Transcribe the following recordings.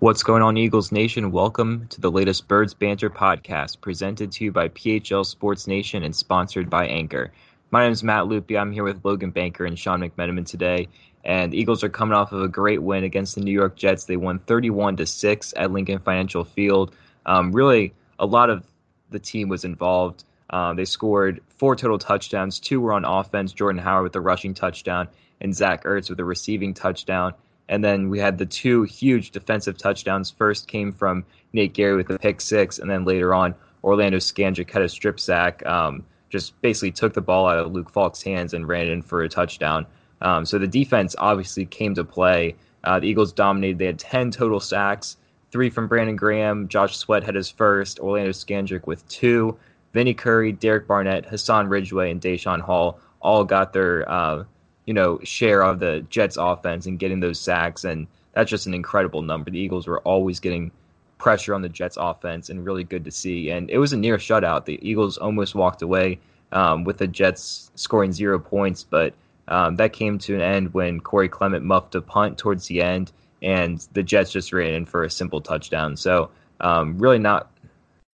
What's going on, Eagles Nation? Welcome to the latest Birds Banter podcast, presented to you by PHL Sports Nation and sponsored by Anchor. My name is Matt Loopy. I'm here with Logan Banker and Sean McMenamin today. And Eagles are coming off of a great win against the New York Jets. They won 31 to six at Lincoln Financial Field. Um, really, a lot of the team was involved. Um, they scored four total touchdowns. Two were on offense. Jordan Howard with a rushing touchdown, and Zach Ertz with a receiving touchdown. And then we had the two huge defensive touchdowns. First came from Nate Gerry with a pick six, and then later on, Orlando Scandrick had a strip sack. Um, just basically took the ball out of Luke Falk's hands and ran in for a touchdown. Um, so the defense obviously came to play. Uh, the Eagles dominated. They had 10 total sacks, three from Brandon Graham. Josh Sweat had his first. Orlando Scandrick with two. Vinny Curry, Derek Barnett, Hassan Ridgeway, and Daeshon Hall all got their uh, you know, share of the Jets offense and getting those sacks. And that's just an incredible number. The Eagles were always getting pressure on the Jets offense and really good to see. And it was a near shutout. The Eagles almost walked away um, with the Jets scoring zero points, but um, that came to an end when Corey Clement muffed a punt towards the end, and the Jets just ran in for a simple touchdown. So um, really not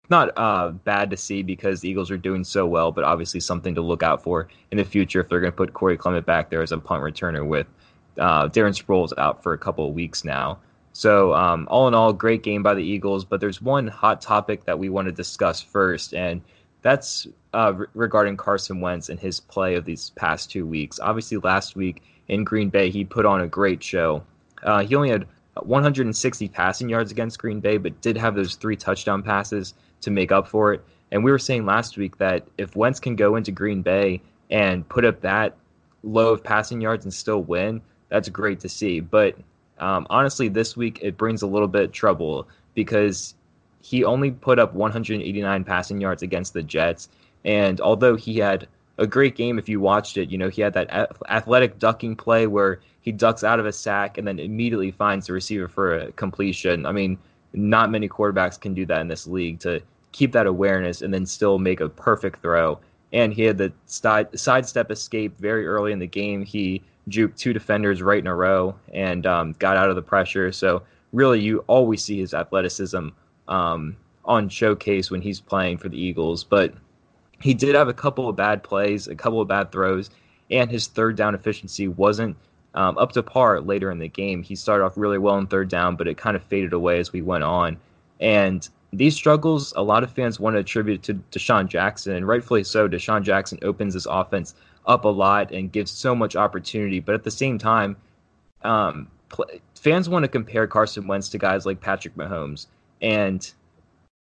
not uh, bad to see because the Eagles are doing so well, but obviously something to look out for in the future if they're going to put Corey Clement back there as a punt returner with uh, Darren Sproles out for a couple of weeks now. So, um, all in all, great game by the Eagles, but there's one hot topic that we want to discuss first, and that's uh, re- regarding Carson Wentz and his play of these past two weeks. Obviously, last week in Green Bay, he put on a great show. Uh, he only had 160 passing yards against Green Bay, but did have those three touchdown passes to make up for it. And we were saying last week that if Wentz can go into Green Bay and put up that low of passing yards and still win, that's great to see. But um, honestly, this week it brings a little bit of trouble because he only put up 189 passing yards against the Jets. And although he had a great game, if you watched it, you know, he had that athletic ducking play where he ducks out of a sack and then immediately finds the receiver for a completion. I mean, not many quarterbacks can do that in this league to keep that awareness and then still make a perfect throw. And he had the side sidestep escape very early in the game. He juked two defenders right in a row and um, got out of the pressure. So really, you always see his athleticism um, on showcase when he's playing for the Eagles. But he did have a couple of bad plays, a couple of bad throws, and his third down efficiency wasn't um, up to par later in the game. He started off really well in third down, but it kind of faded away as we went on. And these struggles, a lot of fans want to attribute to DeSean Jackson, and rightfully so. DeSean Jackson opens this offense up a lot and gives so much opportunity, but at the same time, um, fans want to compare Carson Wentz to guys like Patrick Mahomes, and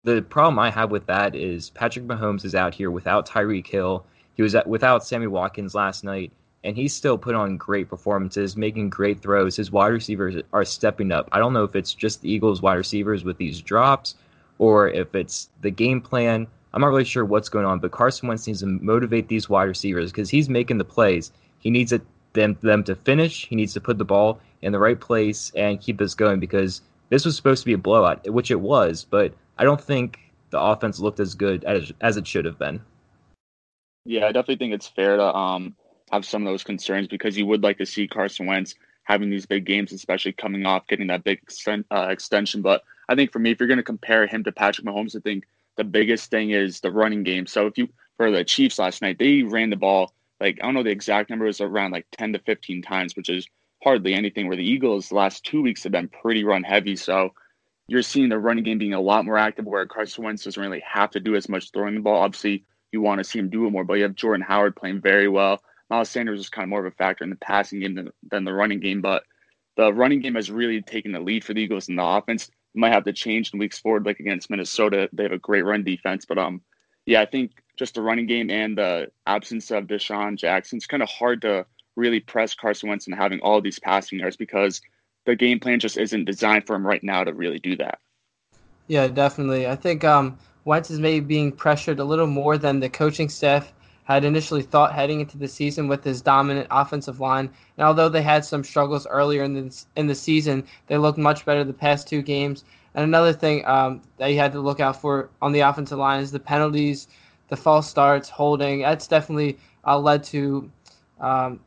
the problem I have with that is Patrick Mahomes is out here without Tyreek Hill. He was at, without Sammy Watkins last night, and he still put on great performances, making great throws. His wide receivers are stepping up. I don't know if it's just the Eagles' wide receivers with these drops or if it's the game plan. I'm not really sure what's going on, but Carson Wentz needs to motivate these wide receivers because he's making the plays. He needs it, them them to finish. He needs to put the ball in the right place and keep this going because this was supposed to be a blowout, which it was, but I don't think the offense looked as good as as it should have been. Yeah, I definitely think it's fair to um, have some of those concerns because you would like to see Carson Wentz having these big games, especially coming off getting that big exten- uh, extension. But I think for me, if you're going to compare him to Patrick Mahomes, I think the biggest thing is the running game. So if you for the Chiefs last night, they ran the ball like I don't know the exact number, around like 10 to 15 times, which is hardly anything. Where the Eagles the last two weeks have been pretty run heavy, so you're seeing the running game being a lot more active. Where Carson Wentz doesn't really have to do as much throwing the ball. Obviously, you want to see him do it more, but you have Jordan Howard playing very well. Miles Sanders is kind of more of a factor in the passing game than, than the running game, but the running game has really taken the lead for the Eagles in the offense might have to change in weeks forward, like against Minnesota. They have a great run defense, but um, yeah, I think just the running game and the absence of DeSean Jackson, it's kind of hard to really press Carson Wentz and having all these passing yards because the game plan just isn't designed for him right now to really do that. Yeah, definitely. I think um, Wentz is maybe being pressured a little more than the coaching staff had initially thought heading into the season with his dominant offensive line. And although they had some struggles earlier in the in the season, they looked much better the past two games. And another thing um, that you had to look out for on the offensive line is the penalties, the false starts, holding. That's definitely uh, led to um,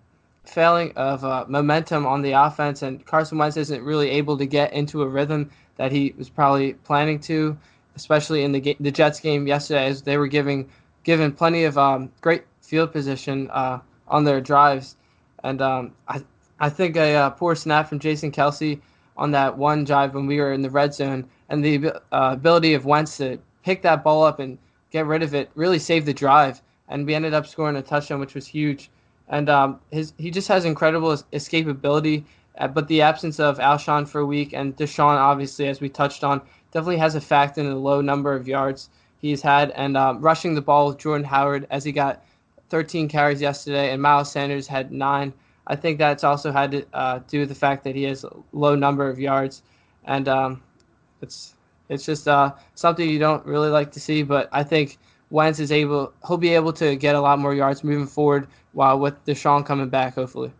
failing of uh, momentum on the offense, and Carson Wentz isn't really able to get into a rhythm that he was probably planning to, especially in the ga- the Jets game yesterday, as they were giving given plenty of um, great field position uh, on their drives, and um, I I think a uh, poor snap from Jason Kelce on that one drive when we were in the red zone, and the uh, ability of Wentz to pick that ball up and get rid of it really saved the drive, and we ended up scoring a touchdown, which was huge. And um, his he just has incredible escapability, uh, but the absence of Alshon for a week and DeSean, obviously, as we touched on, definitely has a factor in the low number of yards he's had, and um, rushing the ball with Jordan Howard as he got 13 carries yesterday, and Miles Sanders had nine. I think that's also had to uh, do with the fact that he has a low number of yards, and um, it's it's just uh, something you don't really like to see. But I think Wentz is able, he'll be able to get a lot more yards moving forward, while with DeSean coming back, hopefully.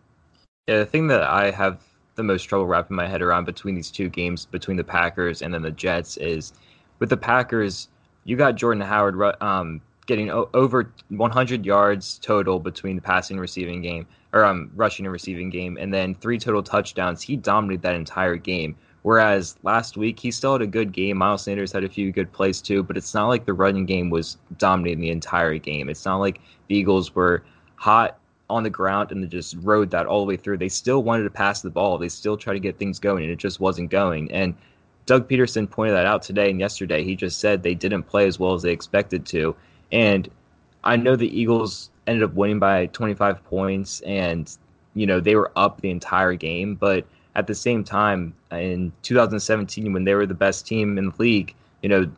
Yeah, the thing that I have the most trouble wrapping my head around between these two games, between the Packers and then the Jets, is with the Packers you got Jordan Howard um, getting o- over 100 yards total between the passing and receiving game, or um, rushing and receiving game, and then three total touchdowns. He dominated that entire game. Whereas last week, he still had a good game. Miles Sanders had a few good plays too, but it's not like the running game was dominating the entire game. It's not like the Eagles were hot on the ground and they just rode that all the way through. They still wanted to pass the ball. They still tried to get things going, and it just wasn't going. And Doug Pederson pointed that out today and yesterday. He just said they didn't play as well as they expected to. And I know the Eagles ended up winning by 25 points and, you know, they were up the entire game. But at the same time, in 2017, when they were the best team in the league, you know,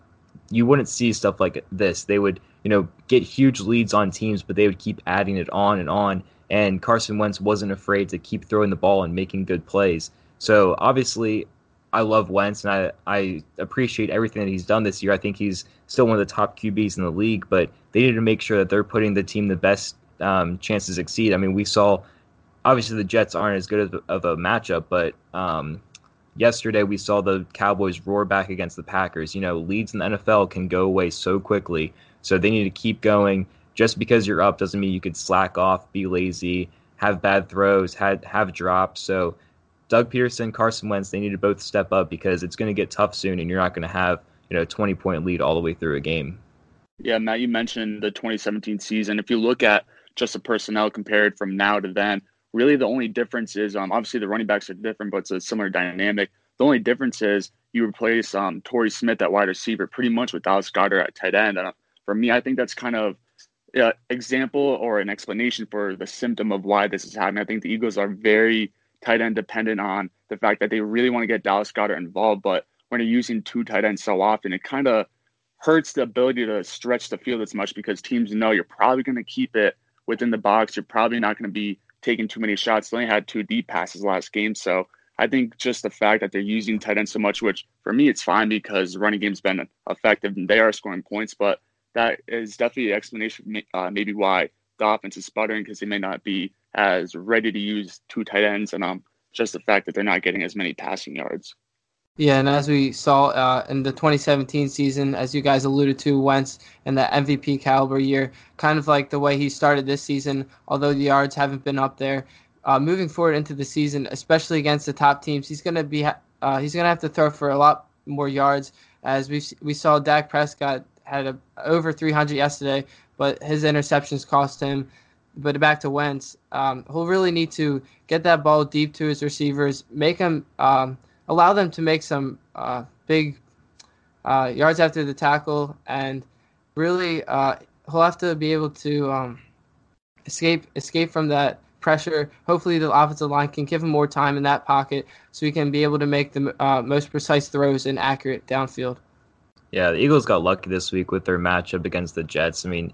you wouldn't see stuff like this. They would, you know, get huge leads on teams, but they would keep adding it on and on. And Carson Wentz wasn't afraid to keep throwing the ball and making good plays. So obviously, I love Wentz and I, I appreciate everything that he's done this year. I think he's still one of the top QBs in the league, but they need to make sure that they're putting the team the best um, chance to succeed. I mean, we saw obviously the Jets aren't as good of, of a matchup, but um, yesterday we saw the Cowboys roar back against the Packers. You know, leads in the NFL can go away so quickly, so they need to keep going. Just because you're up doesn't mean you could slack off, be lazy, have bad throws, have have drops. So Doug Pederson, Carson Wentz, they need to both step up because it's going to get tough soon, and you're not going to have you know a 20 point lead all the way through a game. Yeah, Matt, you mentioned the 2017 season. If you look at just the personnel compared from now to then, really the only difference is um, obviously the running backs are different, but it's a similar dynamic. The only difference is you replace um, Torrey Smith at wide receiver pretty much with Dallas Goedert at tight end. And uh, for me, I think that's kind of an example or an explanation for the symptom of why this is happening. I think the Eagles are very tight end dependent on the fact that they really want to get Dallas Goedert involved. But when you're using two tight ends so often, it kind of hurts the ability to stretch the field as much because teams know you're probably going to keep it within the box. You're probably not going to be taking too many shots. They only had two deep passes last game. So I think just the fact that they're using tight ends so much, which for me it's fine because running game's been effective and they are scoring points, but that is definitely an explanation uh, maybe why the offense is sputtering because they may not be as ready to use two tight ends, and um, just the fact that they're not getting as many passing yards. Yeah, and as we saw uh, in the 2017 season, as you guys alluded to, Wentz in the MVP caliber year, kind of like the way he started this season, although the yards haven't been up there. Uh, moving forward into the season, especially against the top teams, he's going to be uh, he's to have to throw for a lot more yards. As we we saw, Dak Prescott had a, over 300 yesterday, but his interceptions cost him but back to Wentz, um, he'll really need to get that ball deep to his receivers, make him um, allow them to make some uh, big uh, yards after the tackle, and really uh, he'll have to be able to um, escape escape from that pressure. Hopefully, the offensive line can give him more time in that pocket, so he can be able to make the uh, most precise throws and accurate downfield. Yeah, the Eagles got lucky this week with their matchup against the Jets. I mean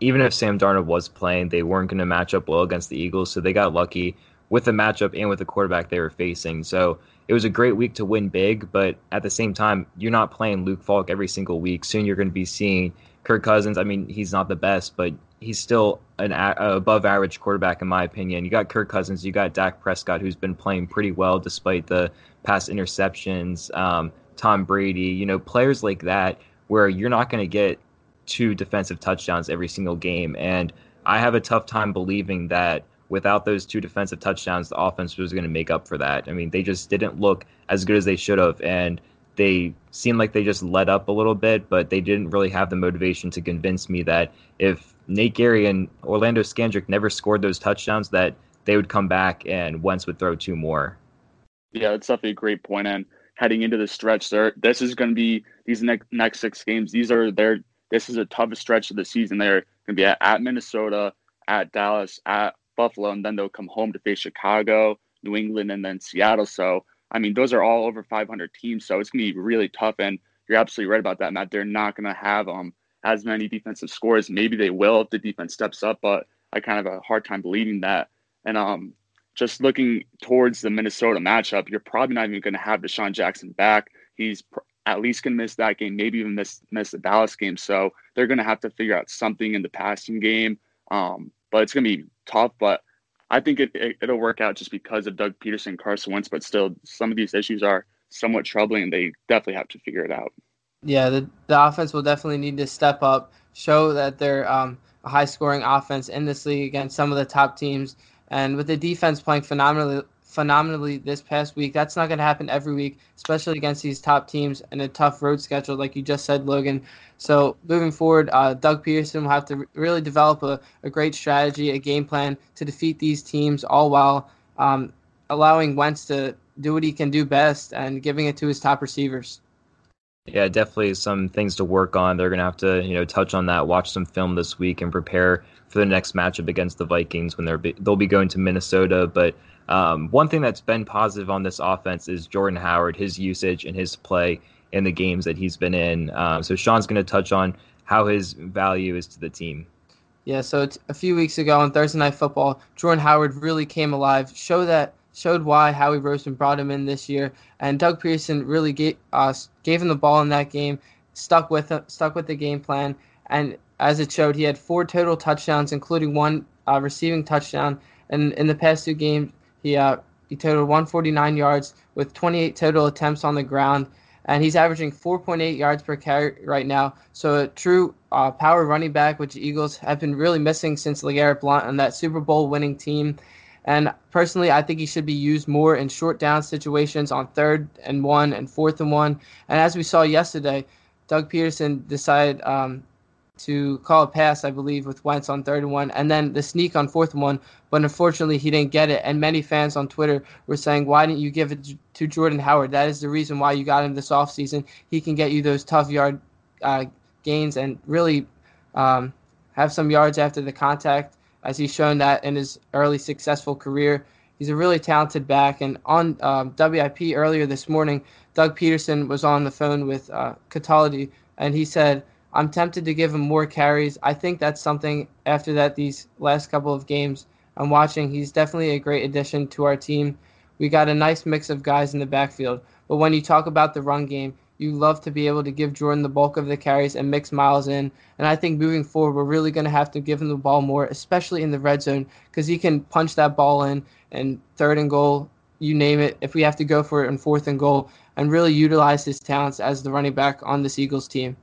even if Sam Darnold was playing, they weren't going to match up well against the Eagles. So they got lucky with the matchup and with the quarterback they were facing. So it was a great week to win big, but at the same time, you're not playing Luke Falk every single week. Soon you're going to be seeing Kirk Cousins. I mean, he's not the best, but he's still an a- above average quarterback in my opinion. You got Kirk Cousins, you got Dak Prescott, who's been playing pretty well despite the past interceptions. Um, Tom Brady, you know, players like that where you're not going to get two defensive touchdowns every single game, and I have a tough time believing that without those two defensive touchdowns, the offense was going to make up for that. I mean, they just didn't look as good as they should have, and they seemed like they just let up a little bit, but they didn't really have the motivation to convince me that if Nate Gerry and Orlando Scandrick never scored those touchdowns, that they would come back and Wentz would throw two more. Yeah, that's definitely a great point. And heading into the stretch, this is going to be these next next six games. These are their this is a toughest stretch of the season. They're going to be at, at Minnesota, at Dallas, at Buffalo, and then they'll come home to face Chicago, New England, and then Seattle. So, I mean, those are all over 500 teams. So it's going to be really tough. And you're absolutely right about that, Matt. They're not going to have um as many defensive scores. Maybe they will if the defense steps up, but I kind of have a hard time believing that. And um, just looking towards the Minnesota matchup, you're probably not even going to have DeSean Jackson back. He's pr- at least can miss that game, maybe even miss miss the Dallas game. So they're going to have to figure out something in the passing game. Um, but it's going to be tough. But I think it, it will work out just because of Doug Pederson, Carson Wentz. But still, some of these issues are somewhat troubling, and they definitely have to figure it out. Yeah, the the offense will definitely need to step up, show that they're um, a high scoring offense in this league against some of the top teams. And with the defense playing phenomenally phenomenally this past week, that's not going to happen every week, especially against these top teams and a tough road schedule, like you just said, Logan. So moving forward, uh, Doug Pederson will have to really develop a, a great strategy, a game plan to defeat these teams, all while um, allowing Wentz to do what he can do best and giving it to his top receivers. Yeah, definitely some things to work on. They're going to have to, you know, touch on that, watch some film this week, and prepare for the next matchup against the Vikings when they're they'll be going to Minnesota. But um, one thing that's been positive on this offense is Jordan Howard, his usage and his play in the games that he's been in. Um, so Sean's going to touch on how his value is to the team. Yeah, so a few weeks ago on Thursday Night Football, Jordan Howard really came alive, show that showed why Howie Roseman brought him in this year, and Doug Pederson really gave uh, gave him the ball in that game, stuck with him, stuck with the game plan, and as it showed, he had four total touchdowns, including one uh, receiving touchdown. And in the past two games, he uh, he totaled 149 yards with 28 total attempts on the ground, and he's averaging 4.8 yards per carry right now. So a true uh, power running back, which the Eagles have been really missing since LeGarrette Blount and that Super Bowl winning team. And personally, I think he should be used more in short down situations on third and one and fourth and one. And as we saw yesterday, Doug Pederson decided um, to call a pass, I believe, with Wentz on third and one, and then the sneak on fourth and one. But unfortunately, he didn't get it. And many fans on Twitter were saying, "Why didn't you give it to Jordan Howard? That is the reason why you got him this offseason. He can get you those tough yard uh, gains and really um, have some yards after the contact." as he's shown that in his early successful career. He's a really talented back. And on um, WIP earlier this morning, Doug Pederson was on the phone with uh, Cataldi, and he said, I'm tempted to give him more carries. I think that's something after that, these last couple of games I'm watching. He's definitely a great addition to our team. We got a nice mix of guys in the backfield. But when you talk about the run game, you love to be able to give Jordan the bulk of the carries and mix Miles in. And I think moving forward, we're really going to have to give him the ball more, especially in the red zone, because he can punch that ball in and third and goal, you name it, if we have to go for it in fourth and goal, and really utilize his talents as the running back on this Eagles team.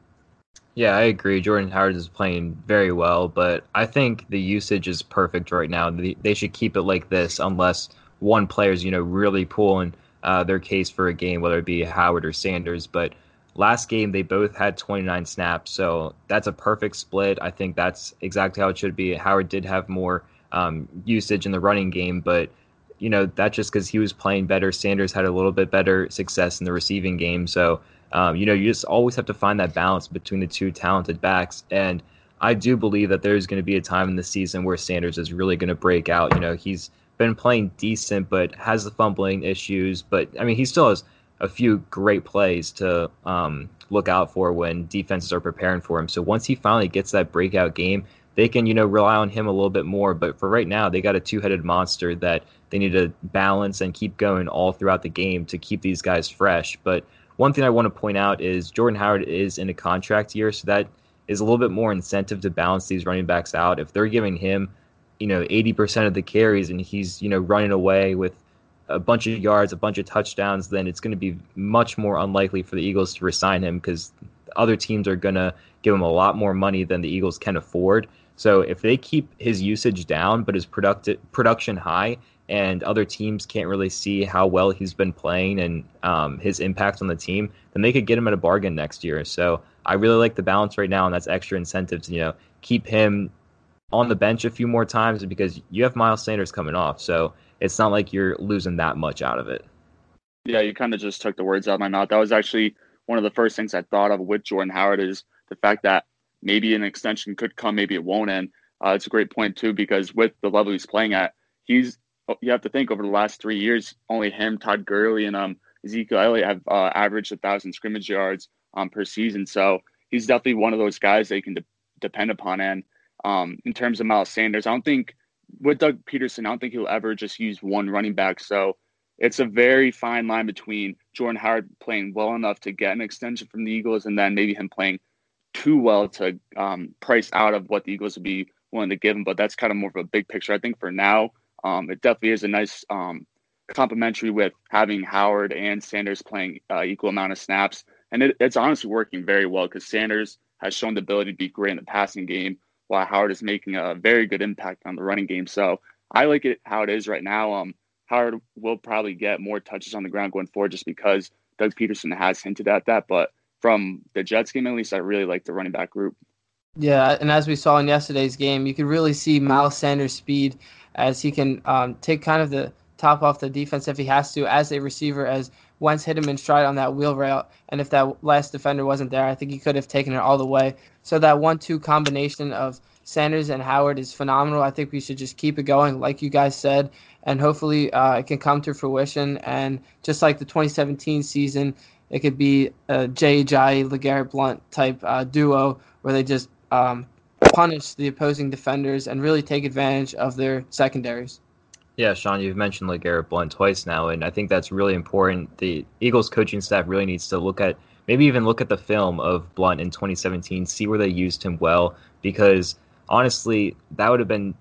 Yeah, I agree. Jordan Howard is playing very well, but I think the usage is perfect right now. They should keep it like this unless one player is, you know, really pulling – uh, their case for a game, whether it be Howard or Sanders. But last game, they both had 29 snaps, so that's a perfect split. I think that's exactly how it should be. Howard did have more um, usage in the running game, but you know that's just because he was playing better. Sanders had a little bit better success in the receiving game, so um, you know you just always have to find that balance between the two talented backs and. I do believe that there's going to be a time in the season where Sanders is really going to break out. You know, he's been playing decent, but has the fumbling issues. But I mean, he still has a few great plays to um, look out for when defenses are preparing for him. So once he finally gets that breakout game, they can, you know, rely on him a little bit more. But for right now, they got a two headed monster that they need to balance and keep going all throughout the game to keep these guys fresh. But one thing I want to point out is Jordan Howard is in a contract year, so that is a little bit more incentive to balance these running backs out. If they're giving him, you know, 80% of the carries and he's, you know, running away with a bunch of yards, a bunch of touchdowns, then it's going to be much more unlikely for the Eagles to resign him because other teams are going to give him a lot more money than the Eagles can afford. So if they keep his usage down but his product- production high, and other teams can't really see how well he's been playing and um, his impact on the team, then they could get him at a bargain next year. So I really like the balance right now, and that's extra incentive to you know keep him on the bench a few more times because you have Miles Sanders coming off. So it's not like you're losing that much out of it. Yeah, you kind of just took the words out of my mouth. That was actually one of the first things I thought of with Jordan Howard is the fact that maybe an extension could come, maybe it won't. And uh, it's a great point too because with the level he's playing at, he's you have to think over the last three years, only him, Todd Gurley, and um, Ezekiel Elliott have uh, averaged a thousand scrimmage yards um, per season. So he's definitely one of those guys they can de- depend upon. And um, in terms of Miles Sanders, I don't think with Doug Pederson, I don't think he'll ever just use one running back. So it's a very fine line between Jordan Howard playing well enough to get an extension from the Eagles and then maybe him playing too well to um, price out of what the Eagles would be willing to give him. But that's kind of more of a big picture. I think for now, um, it definitely is a nice um, complementary with having Howard and Sanders playing uh, equal amount of snaps. And it, it's honestly working very well because Sanders has shown the ability to be great in the passing game while Howard is making a very good impact on the running game. So I like it how it is right now. Um, Howard will probably get more touches on the ground going forward just because Doug Pederson has hinted at that. But from the Jets game, at least, I really like the running back group. Yeah, and as we saw in yesterday's game, you could really see Miles Sanders' speed as he can um, take kind of the top off the defense if he has to as a receiver, as Wentz hit him in stride on that wheel route. And if that last defender wasn't there, I think he could have taken it all the way. So that one two combination of Sanders and Howard is phenomenal. I think we should just keep it going, like you guys said, and hopefully uh, it can come to fruition. And just like the 2017 season, it could be a Ajayi, LeGarrette Blount type uh, duo where they just um, punish the opposing defenders and really take advantage of their secondaries. Yeah, Sean, you've mentioned LeGarrette Blount twice now, and I think that's really important. The Eagles coaching staff really needs to look at maybe even look at the film of Blount in 2017, see where they used him well, because honestly, that would have been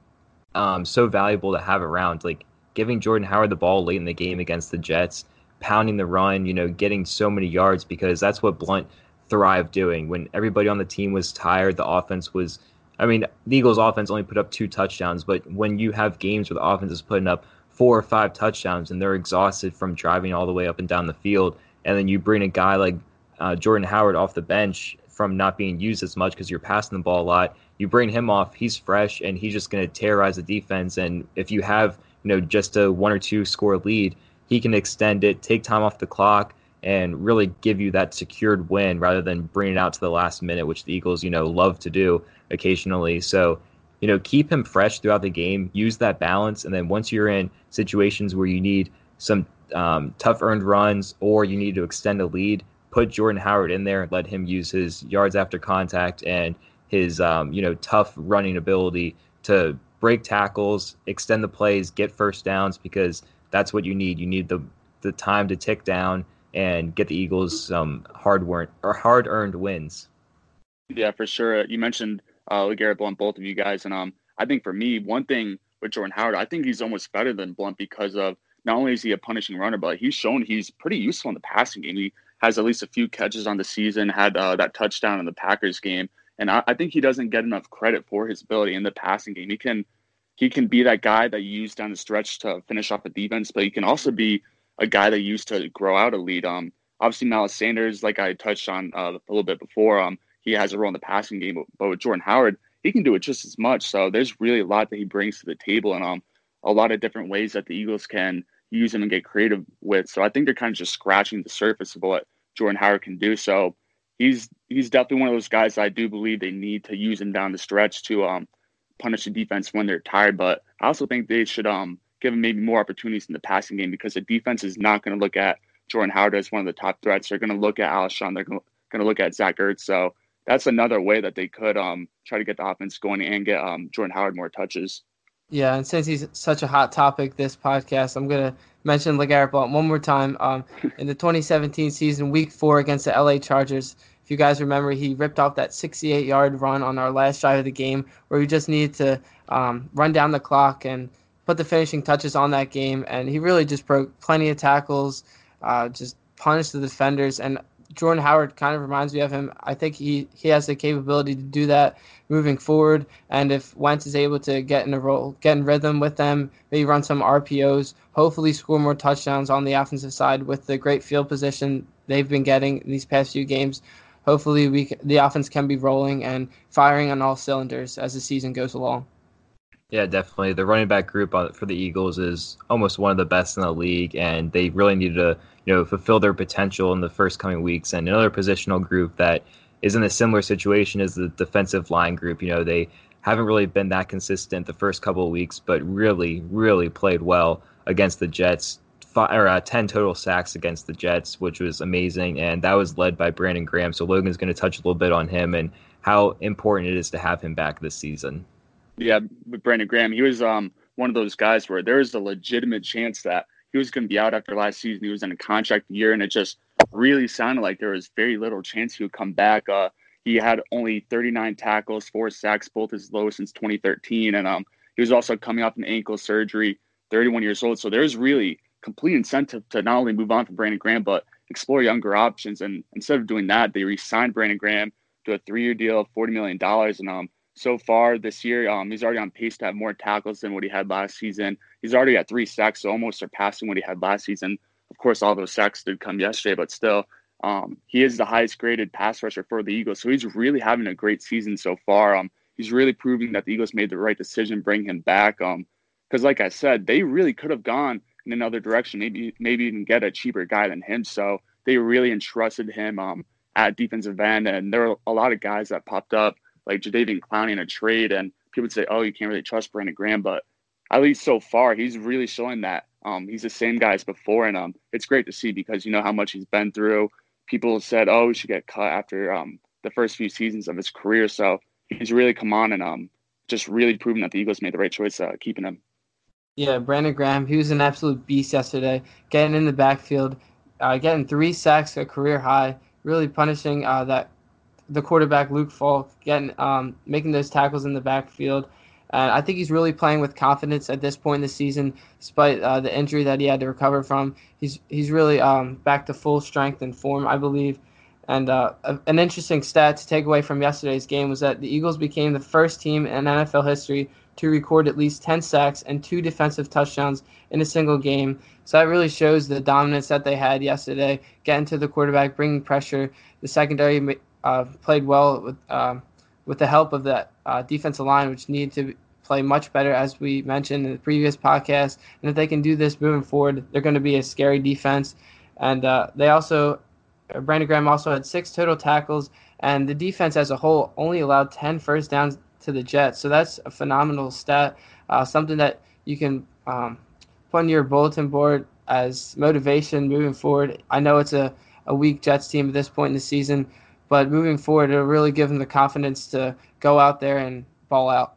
um, so valuable to have around. Like giving Jordan Howard the ball late in the game against the Jets, pounding the run, you know, getting so many yards because that's what Blount thrived doing. When everybody on the team was tired, the offense was I mean, the Eagles' offense only put up two touchdowns, but when you have games where the offense is putting up four or five touchdowns and they're exhausted from driving all the way up and down the field, and then you bring a guy like uh, Jordan Howard off the bench from not being used as much because you're passing the ball a lot, you bring him off, he's fresh, and he's just going to terrorize the defense. And if you have, you know, just a one or two score lead, he can extend it, take time off the clock, and really give you that secured win rather than bring it out to the last minute, which the Eagles, you know, love to do occasionally. So, you know, keep him fresh throughout the game, use that balance, and then once you're in situations where you need some um, tough earned runs or you need to extend a lead, put Jordan Howard in there and let him use his yards after contact and his um, you know tough running ability to break tackles, extend the plays, get first downs because that's what you need. You need the the time to tick down and get the Eagles some hard or hard earned wins. Yeah, for sure. You mentioned uh, LeGarrette Blount, both of you guys, and um, I think for me, one thing with Jordan Howard, I think he's almost better than Blount because of not only is he a punishing runner, but he's shown he's pretty useful in the passing game. He has at least a few catches on the season, had uh, that touchdown in the Packers game, and I, I, think he doesn't get enough credit for his ability in the passing game. He can he can be that guy that you use down the stretch to finish off a defense, but he can also be a guy that used to grow out a lead. Um, obviously Miles Sanders, like I touched on uh, a little bit before, um, he has a role in the passing game, but with Jordan Howard, he can do it just as much. So there's really a lot that he brings to the table, and um, a lot of different ways that the Eagles can use him and get creative with. So I think they're kind of just scratching the surface of what Jordan Howard can do. So he's he's definitely one of those guys I do believe they need to use him down the stretch to um, punish the defense when they're tired. But I also think they should um, give him maybe more opportunities in the passing game because the defense is not going to look at Jordan Howard as one of the top threats. They're going to look at Alshon. They're going to look at Zach Ertz. So that's another way that they could um, try to get the offense going and get um, Jordan Howard more touches. Yeah, and since he's such a hot topic this podcast, I'm gonna mention LeGarrette Blount one more time. Um, in the 2017 season, Week Four against the LA Chargers, if you guys remember, he ripped off that 68-yard run on our last drive of the game, where we just needed to um, run down the clock and put the finishing touches on that game, and he really just broke plenty of tackles, uh, just punished the defenders, and Jordan Howard kind of reminds me of him. I think he, he has the capability to do that moving forward. And if Wentz is able to get in a role, get in rhythm with them, maybe run some RPOs, hopefully score more touchdowns on the offensive side with the great field position they've been getting in these past few games. Hopefully, we the offense can be rolling and firing on all cylinders as the season goes along. Yeah, definitely. The running back group for the Eagles is almost one of the best in the league, and they really need to, you know, fulfill their potential in the first coming weeks. And another positional group that is in a similar situation is the defensive line group. You know, they haven't really been that consistent the first couple of weeks, but really, really played well against the Jets. Five, or uh, 10 total sacks against the Jets, which was amazing. And that was led by Brandon Graham. So Logan's going to touch a little bit on him and how important it is to have him back this season. Yeah, with Brandon Graham, he was um, one of those guys where there was a legitimate chance that he was going to be out after last season. He was in a contract year, and it just really sounded like there was very little chance he would come back. Uh, he had only 39 tackles, four sacks, both his lowest since 2013, and um, he was also coming off an ankle surgery, 31 years old. So there's really complete incentive to not only move on from Brandon Graham, but explore younger options. And instead of doing that, they re-signed Brandon Graham to a three-year deal of $40 million. And um, so far this year. Um, he's already on pace to have more tackles than what he had last season. He's already at three sacks, so almost surpassing what he had last season. Of course, all those sacks did come yesterday, but still, um, he is the highest graded pass rusher for the Eagles. So he's really having a great season so far. Um, he's really proving that the Eagles made the right decision, bring him back. Um, because like I said, they really could have gone in another direction, maybe maybe even get a cheaper guy than him. So they really entrusted him um, at defensive end, and there were a lot of guys that popped up like Jadeveon Clowney in a trade, and people say, "Oh, you can't really trust Brandon Graham," but at least so far, he's really showing that um, he's the same guy as before, and um, it's great to see because you know how much he's been through. People said, "Oh, he should get cut after um, the first few seasons of his career," so he's really come on and um, just really proven that the Eagles made the right choice uh, keeping him. Yeah, Brandon Graham, he was an absolute beast yesterday, getting in the backfield, uh, getting three sacks, a career high, really punishing uh, that the quarterback Luke Falk getting um, making those tackles in the backfield. And I think he's really playing with confidence at this point in the season, despite uh, the injury that he had to recover from. He's he's really um, back to full strength and form, I believe. And uh, an interesting stat to take away from yesterday's game was that the Eagles became the first team in NFL history to record at least 10 sacks and two defensive touchdowns in a single game. So that really shows the dominance that they had yesterday, getting to the quarterback, bringing pressure. The secondary uh, played well with um, with the help of that uh, defensive line, which needed to play much better, as we mentioned in the previous podcast. And if they can do this moving forward, they're going to be a scary defense. And uh, they also, uh, Brandon Graham also had six total tackles, and the defense as a whole only allowed 10 first downs to the Jets. So that's a phenomenal stat, uh, something that you can um, put on your bulletin board as motivation moving forward. I know it's a, a weak Jets team at this point in the season, but moving forward, it'll really give him the confidence to go out there and ball out.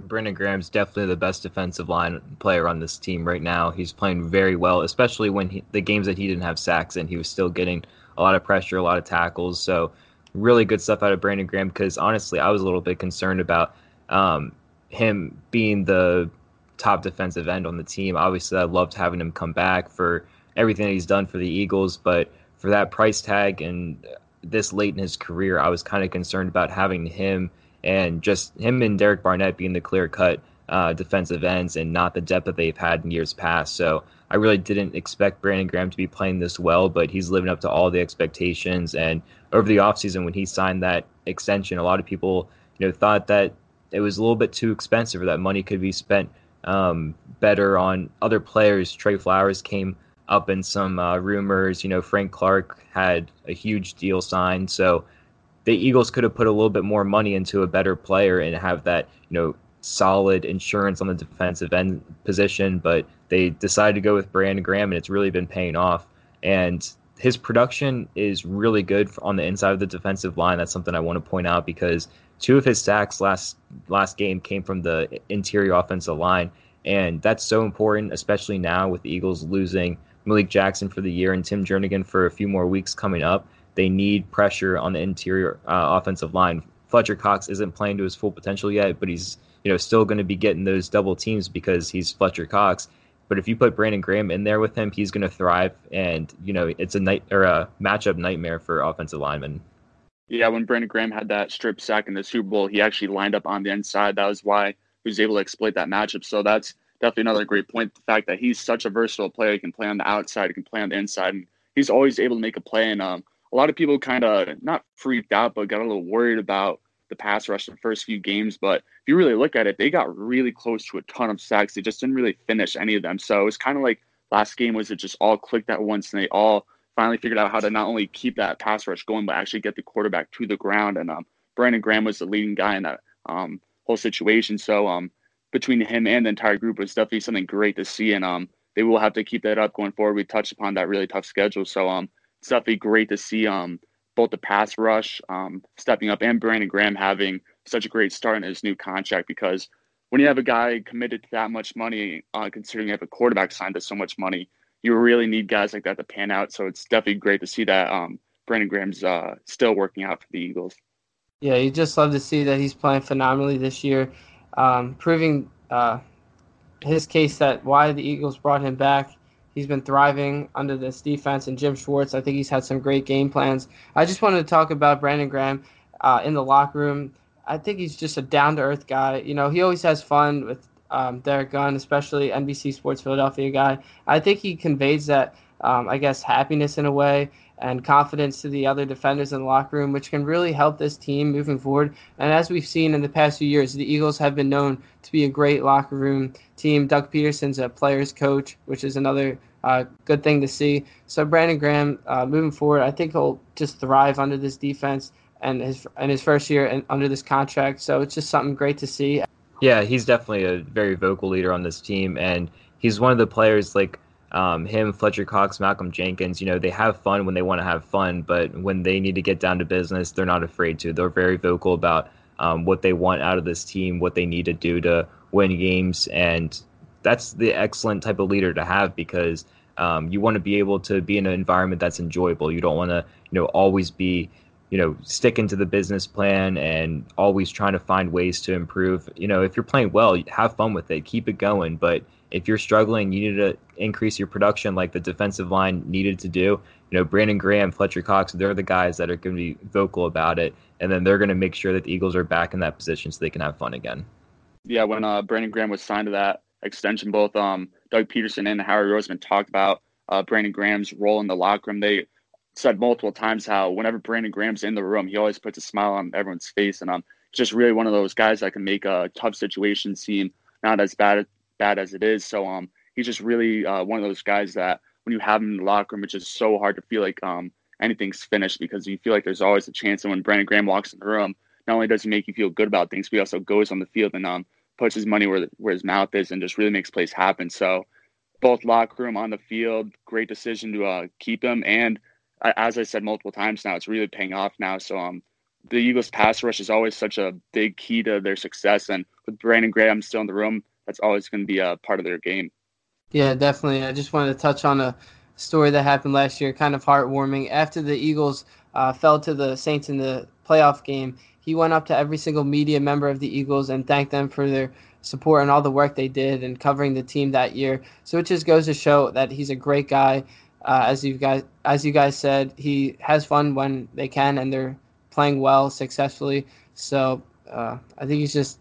Brandon Graham's definitely the best defensive line player on this team right now. He's playing very well, especially when he, the games that he didn't have sacks and he was still getting a lot of pressure, a lot of tackles. So, really good stuff out of Brandon Graham. Because honestly, I was a little bit concerned about um, him being the top defensive end on the team. Obviously, I loved having him come back for everything that he's done for the Eagles, but for that price tag and this late in his career, I was kind of concerned about having him and just him and Derek Barnett being the clear cut uh, defensive ends and not the depth that they've had in years past. So I really didn't expect Brandon Graham to be playing this well, but he's living up to all the expectations. And over the offseason, when he signed that extension, a lot of people you know thought that it was a little bit too expensive or that money could be spent um, better on other players. Trey Flowers came up in some uh, rumors. You know, Frank Clark had a huge deal signed, so the Eagles could have put a little bit more money into a better player and have that, you know, solid insurance on the defensive end position. But they decided to go with Brandon Graham, and it's really been paying off. And his production is really good on the inside of the defensive line. That's something I want to point out because two of his sacks last last game came from the interior offensive line, and that's so important, especially now with the Eagles losing Malik Jackson for the year and Tim Jernigan for a few more weeks coming up. They need pressure on the interior uh, offensive line. Fletcher Cox isn't playing to his full potential yet, but he's you know still going to be getting those double teams because he's Fletcher Cox. But if you put Brandon Graham in there with him, he's going to thrive, and you know it's a night or a matchup nightmare for offensive linemen. Yeah, when Brandon Graham had that strip sack in the Super Bowl, he actually lined up on the inside. That was why he was able to exploit that matchup. So that's definitely another great point. The fact that he's such a versatile player, he can play on the outside, he can play on the inside, and he's always able to make a play. And um, a lot of people kind of not freaked out, but got a little worried about the pass rush the first few games. But if you really look at it, they got really close to a ton of sacks. They just didn't really finish any of them. So it was kind of like last game was it just all clicked at once and they all finally figured out how to not only keep that pass rush going, but actually get the quarterback to the ground. And um, Brandon Graham was the leading guy in that um, whole situation. So um, between him and the entire group, was definitely something great to see. And um, they will have to keep that up going forward. We touched upon that really tough schedule. So um, it's definitely great to see um, both the pass rush um, stepping up and Brandon Graham having such a great start in his new contract because when you have a guy committed to that much money, uh, considering you have a quarterback signed to so much money, you really need guys like that to pan out. So it's definitely great to see that um, Brandon Graham's uh, still working out for the Eagles. Yeah, you just love to see that he's playing phenomenally this year, um, proving uh, his case that why the Eagles brought him back. He's been thriving under this defense, and Jim Schwartz, I think he's had some great game plans. I just wanted to talk about Brandon Graham uh, in the locker room. I think he's just a down to earth guy. You know, he always has fun with um, Derrick Gunn, especially NBC Sports Philadelphia guy. I think he conveys that, um, I guess, happiness in a way and confidence to the other defenders in the locker room, which can really help this team moving forward. And as we've seen in the past few years, the Eagles have been known to be a great locker room team. Doug Pederson's a player's coach, which is another uh, good thing to see. So Brandon Graham, uh, moving forward, I think he'll just thrive under this defense and his and his first year and under this contract. So it's just something great to see. Yeah, he's definitely a very vocal leader on this team, and he's one of the players like um, him, Fletcher Cox, Malcolm Jenkins. You know, they have fun when they want to have fun, but when they need to get down to business, they're not afraid to. They're very vocal about um, what they want out of this team, what they need to do to win games, and that's the excellent type of leader to have because um, you want to be able to be in an environment that's enjoyable. You don't want to, you know, always be you know, sticking to the business plan and always trying to find ways to improve. You know, if you're playing well, have fun with it, keep it going. But if you're struggling, you need to increase your production like the defensive line needed to do. You know, Brandon Graham, Fletcher Cox, they're the guys that are going to be vocal about it. And then they're going to make sure that the Eagles are back in that position so they can have fun again. Yeah, when uh, Brandon Graham was signed to that extension, both um, Doug Pederson and Howie Roseman talked about uh, Brandon Graham's role in the locker room. They said multiple times how whenever Brandon Graham's in the room, he always puts a smile on everyone's face, and um, just really one of those guys that can make a tough situation seem not as bad bad as it is. So um, he's just really uh, one of those guys that when you have him in the locker room, it's just so hard to feel like um anything's finished because you feel like there's always a chance. And when Brandon Graham walks in the room, not only does he make you feel good about things, but he also goes on the field and um puts his money where where his mouth is and just really makes plays happen. So both locker room on the field, great decision to uh, keep him and as I said multiple times now, it's really paying off now. So um, the Eagles pass rush is always such a big key to their success, and with Brandon Graham still in the room, that's always going to be a part of their game. Yeah, definitely. I just wanted to touch on a story that happened last year, kind of heartwarming. After the Eagles uh, fell to the Saints in the playoff game, he went up to every single media member of the Eagles and thanked them for their support and all the work they did and covering the team that year. So it just goes to show that he's a great guy uh, as you guys as you guys said, he has fun when they can and they're playing well successfully. So uh, I think he's just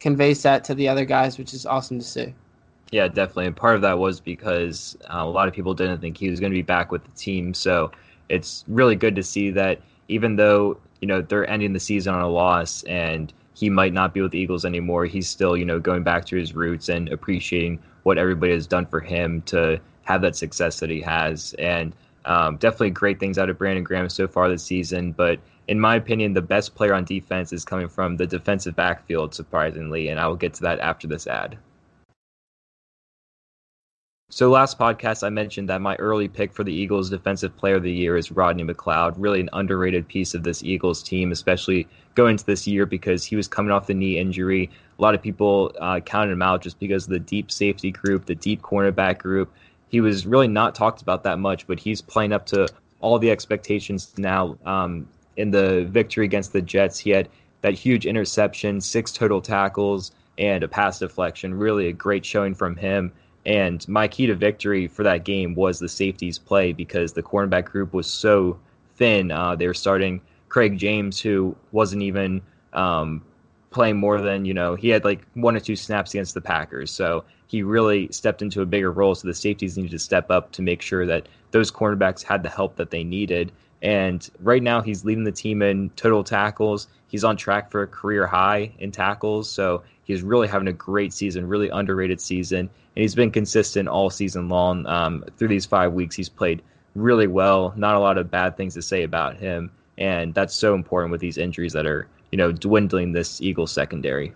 conveys that to the other guys, which is awesome to see. Yeah, definitely. And part of that was because uh, a lot of people didn't think he was going to be back with the team. So it's really good to see that even though you know they're ending the season on a loss and he might not be with the Eagles anymore, he's still you know going back to his roots and appreciating what everybody has done for him to have that success that he has. And um, definitely great things out of Brandon Graham so far this season. But in my opinion, the best player on defense is coming from the defensive backfield, surprisingly. And I will get to that after this ad. So last podcast, I mentioned that my early pick for the Eagles Defensive Player of the Year is Rodney McLeod. Really an underrated piece of this Eagles team, especially going into this year because he was coming off the knee injury. A lot of people uh, counted him out just because of the deep safety group, the deep cornerback group. He was really not talked about that much, but he's playing up to all the expectations now. Um, in the victory against the Jets, he had that huge interception, six total tackles, and a pass deflection. Really a great showing from him and my key to victory for that game was the safeties play because the cornerback group was so thin. Uh, they were starting Craig James, who wasn't even um, playing more than, you know, he had like one or two snaps against the Packers. So he really stepped into a bigger role. So the safeties needed to step up to make sure that those cornerbacks had the help that they needed. And right now, he's leading the team in total tackles. He's on track for a career high in tackles. So he's really having a great season, really underrated season and he's been consistent all season long. Um, through these five weeks, he's played really well. Not a lot of bad things to say about him, and that's so important with these injuries that are you know dwindling this Eagles secondary.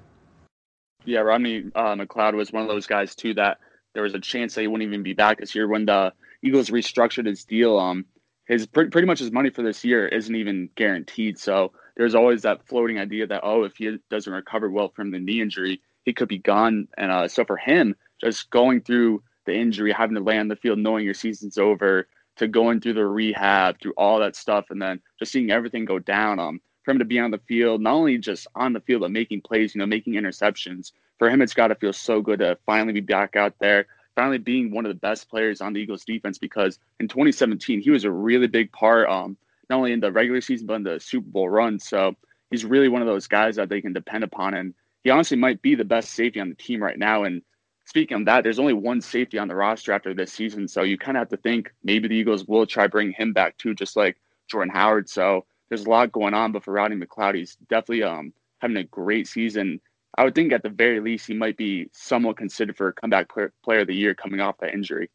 Yeah, Rodney uh, McLeod was one of those guys too that there was a chance that he wouldn't even be back this year when the Eagles restructured his deal. Um, his pretty much his money for this year isn't even guaranteed. So there's always that floating idea that oh, if he doesn't recover well from the knee injury, he could be gone. And uh, so for him, just going through the injury, having to lay on the field, knowing your season's over, to going through the rehab, through all that stuff, and then just seeing everything go down. Um, for him to be on the field, not only just on the field, but making plays, you know, making interceptions. For him, it's got to feel so good to finally be back out there, finally being one of the best players on the Eagles defense. Because in 2017, he was a really big part, um, not only in the regular season but in the Super Bowl run. So he's really one of those guys that they can depend upon, and he honestly might be the best safety on the team right now. And speaking of that, there's only one safety on the roster after this season, so you kind of have to think maybe the Eagles will try bring him back too, just like Jordan Howard. So there's a lot going on, but for Rodney McLeod, he's definitely um, having a great season. I would think at the very least he might be somewhat considered for a comeback player, of the year coming off that injury.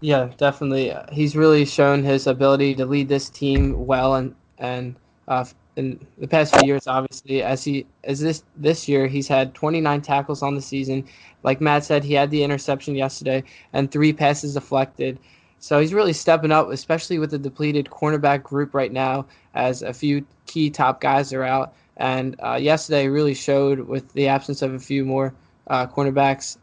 Yeah, definitely. He's really shown his ability to lead this team well, and and uh, in the past few years, obviously, as he as this this year, he's had 29 tackles on the season. Like Matt said, he had the interception yesterday and three passes deflected. So he's really stepping up, especially with the depleted cornerback group right now, as a few key top guys are out. And uh, yesterday really showed with the absence of a few more uh, cornerbacks.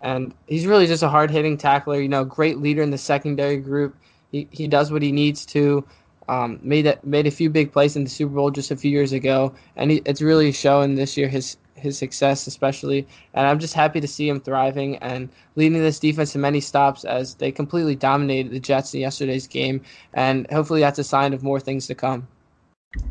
And he's really just a hard hitting tackler, you know, great leader in the secondary group. He, he does what he needs to. Um, made a, made a few big plays in the Super Bowl just a few years ago, and he, it's really showing this year his his success, especially. And I'm just happy to see him thriving and leading this defense to many stops as they completely dominated the Jets in yesterday's game. And hopefully that's a sign of more things to come.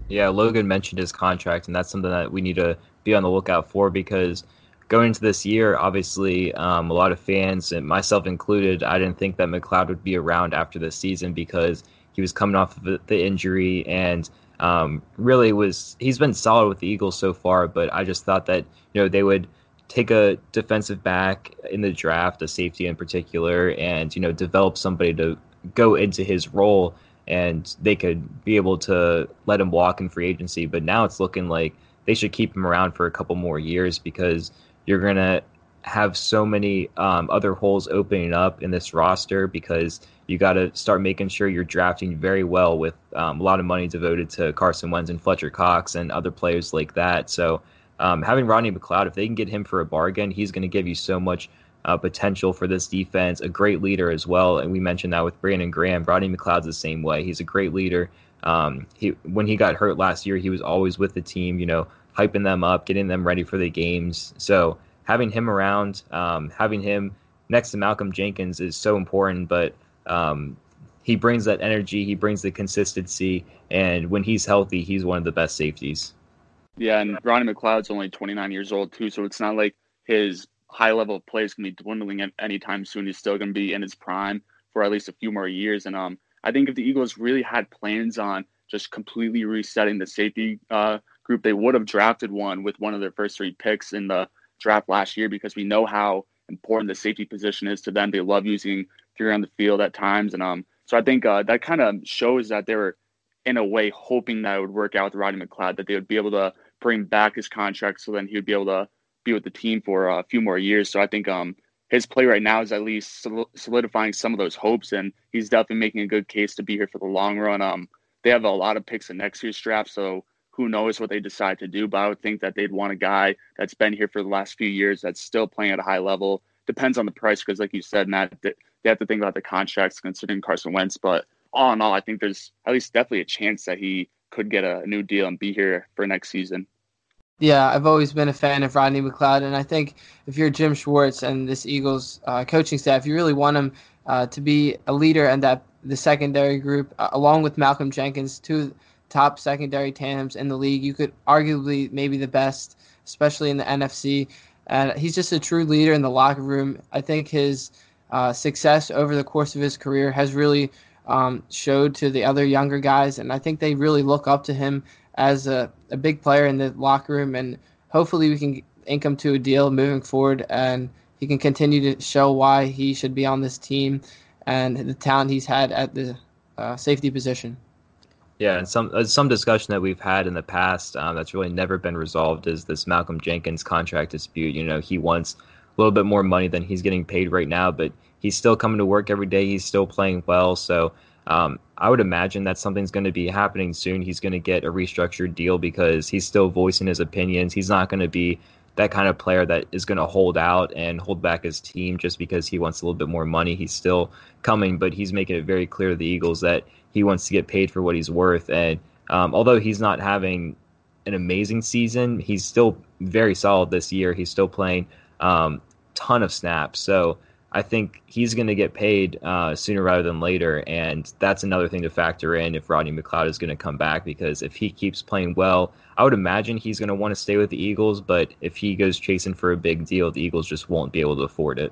Yeah, Logan mentioned his contract, and that's something that we need to be on the lookout for because going into this year, obviously, um, a lot of fans, and myself included, I didn't think that McLeod would be around after this season because he was coming off of the injury and um, really was he's been solid with the Eagles so far, but I just thought that you know they would take a defensive back in the draft, a safety in particular, and you know develop somebody to go into his role, and they could be able to let him walk in free agency. But now it's looking like they should keep him around for a couple more years because you're gonna have so many um, other holes opening up in this roster because you got to start making sure you're drafting very well with um, a lot of money devoted to Carson Wentz and Fletcher Cox and other players like that. So um, having Rodney McLeod, if they can get him for a bargain, he's going to give you so much uh, potential for this defense. A great leader as well, and we mentioned that with Brandon Graham. Rodney McLeod's the same way. He's a great leader. Um, he when he got hurt last year, he was always with the team. You know, hyping them up, getting them ready for the games. So having him around, um, having him next to Malcolm Jenkins is so important. But um, he brings that energy, he brings the consistency, and when he's healthy, he's one of the best safeties. Yeah, and Ronnie McLeod's only 29 years old too, so it's not like his high level of play is going to be dwindling anytime soon. He's still going to be in his prime for at least a few more years. And um, I think if the Eagles really had plans on just completely resetting the safety uh, group, they would have drafted one with one of their first three picks in the draft last year because we know how important the safety position is to them. They love using three on the field at times, and um, so I think uh, that kind of shows that they were in a way hoping that it would work out with Rodney McLeod, that they would be able to bring back his contract, so then he would be able to be with the team for a few more years. So I think um, his play right now is at least solidifying some of those hopes, and he's definitely making a good case to be here for the long run. Um, they have a lot of picks in next year's draft, so who knows what they decide to do. But I would think that they'd want a guy that's been here for the last few years that's still playing at a high level. Depends on the price, because like you said, Matt, they have to think about the contracts considering Carson Wentz. But all in all, I think there's at least definitely a chance that he could get a new deal and be here for next season. Yeah, I've always been a fan of Rodney McLeod, and I think if you're Jim Schwartz and this Eagles uh, coaching staff, you really want him uh, to be a leader in that the secondary group, uh, along with Malcolm Jenkins, two top secondary tandems in the league. You could arguably maybe the best, especially in the NFC. And he's just a true leader in the locker room. I think his uh, success over the course of his career has really um, showed to the other younger guys, and I think they really look up to him as a, a big player in the locker room, and hopefully we can ink him to a deal moving forward, and he can continue to show why he should be on this team and the talent he's had at the uh, safety position. Yeah, and some uh, some discussion that we've had in the past um, that's really never been resolved is this Malcolm Jenkins contract dispute. You know, he wants a little bit more money than he's getting paid right now, but he's still coming to work every day. He's still playing well, so um, I would imagine that something's going to be happening soon. He's going to get a restructured deal because he's still voicing his opinions. He's not going to be that kind of player that is going to hold out and hold back his team just because he wants a little bit more money. He's still coming, but he's making it very clear to the Eagles that he wants to get paid for what he's worth. And um, although he's not having an amazing season, he's still very solid this year. He's still playing um, ton of snaps. So I think he's going to get paid uh, sooner rather than later, and that's another thing to factor in if Rodney McLeod is going to come back. Because if he keeps playing well, I would imagine he's going to want to stay with the Eagles. But if he goes chasing for a big deal, the Eagles just won't be able to afford it.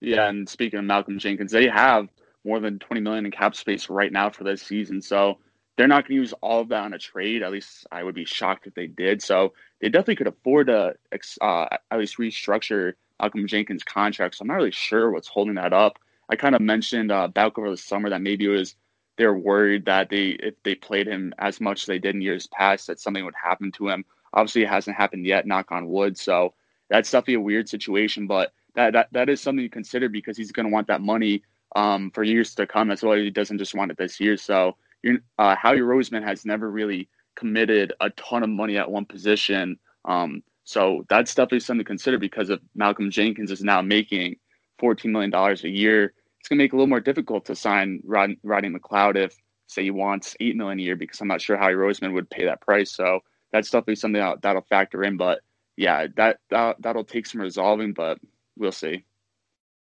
Yeah, and speaking of Malcolm Jenkins, they have more than 20 million in cap space right now for this season, so they're not going to use all of that on a trade. At least I would be shocked if they did. So they definitely could afford to uh, at least restructure Malcolm Jenkins' contract. So I'm not really sure what's holding that up. I kind of mentioned uh, back over the summer that maybe it was they're worried that they if they played him as much as they did in years past that something would happen to him. Obviously, it hasn't happened yet. Knock on wood. So that's definitely a weird situation, but that that, that is something to consider because he's going to want that money um, for years to come. That's why he doesn't just want it this year. So you're uh, Howie Roseman has never really committed a ton of money at one position. Um, so that's definitely something to consider because if Malcolm Jenkins is now making $14 million a year, it's going to make it a little more difficult to sign Rod, Rodney McLeod if, say, he wants 8 million a year because I'm not sure how Roseman would pay that price. So that's definitely something that, that'll factor in. But yeah, that, that, that'll take some resolving, but we'll see.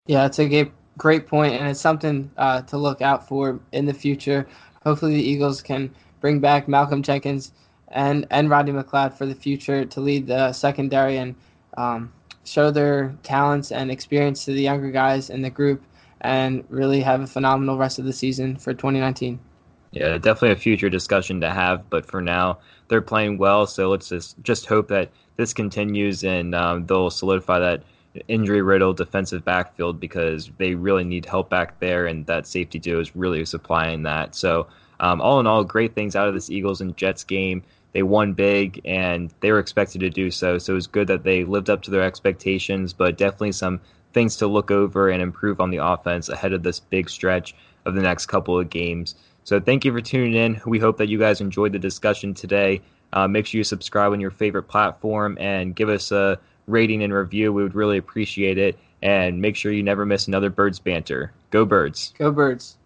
Yeah, it's a great, great point, and it's something uh, to look out for in the future. Hopefully, the Eagles can bring back Malcolm Jenkins and and Rodney McLeod for the future to lead the secondary and um, show their talents and experience to the younger guys in the group and really have a phenomenal rest of the season for 2019. Yeah, definitely a future discussion to have, but for now they're playing well, so let's just just hope that this continues and um, they'll solidify that injury riddled defensive backfield because they really need help back there, and that safety duo is really supplying that. So, um, all in all, great things out of this Eagles and Jets game they won big and they were expected to do so. So it was good that they lived up to their expectations, but definitely some things to look over and improve on the offense ahead of this big stretch of the next couple of games. So thank you for tuning in. We hope that you guys enjoyed the discussion today. Uh, make sure you subscribe on your favorite platform and give us a rating and review. We would really appreciate it. And make sure you never miss another Birds Banter. Go Birds. Go Birds.